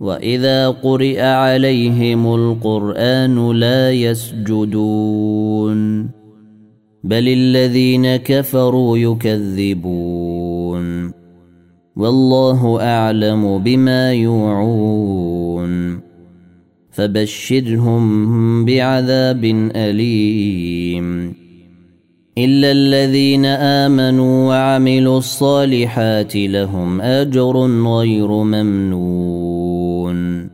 واذا قرئ عليهم القران لا يسجدون بل الذين كفروا يكذبون والله اعلم بما يوعون فبشرهم بعذاب اليم الا الذين امنوا وعملوا الصالحات لهم اجر غير ممنون 嗯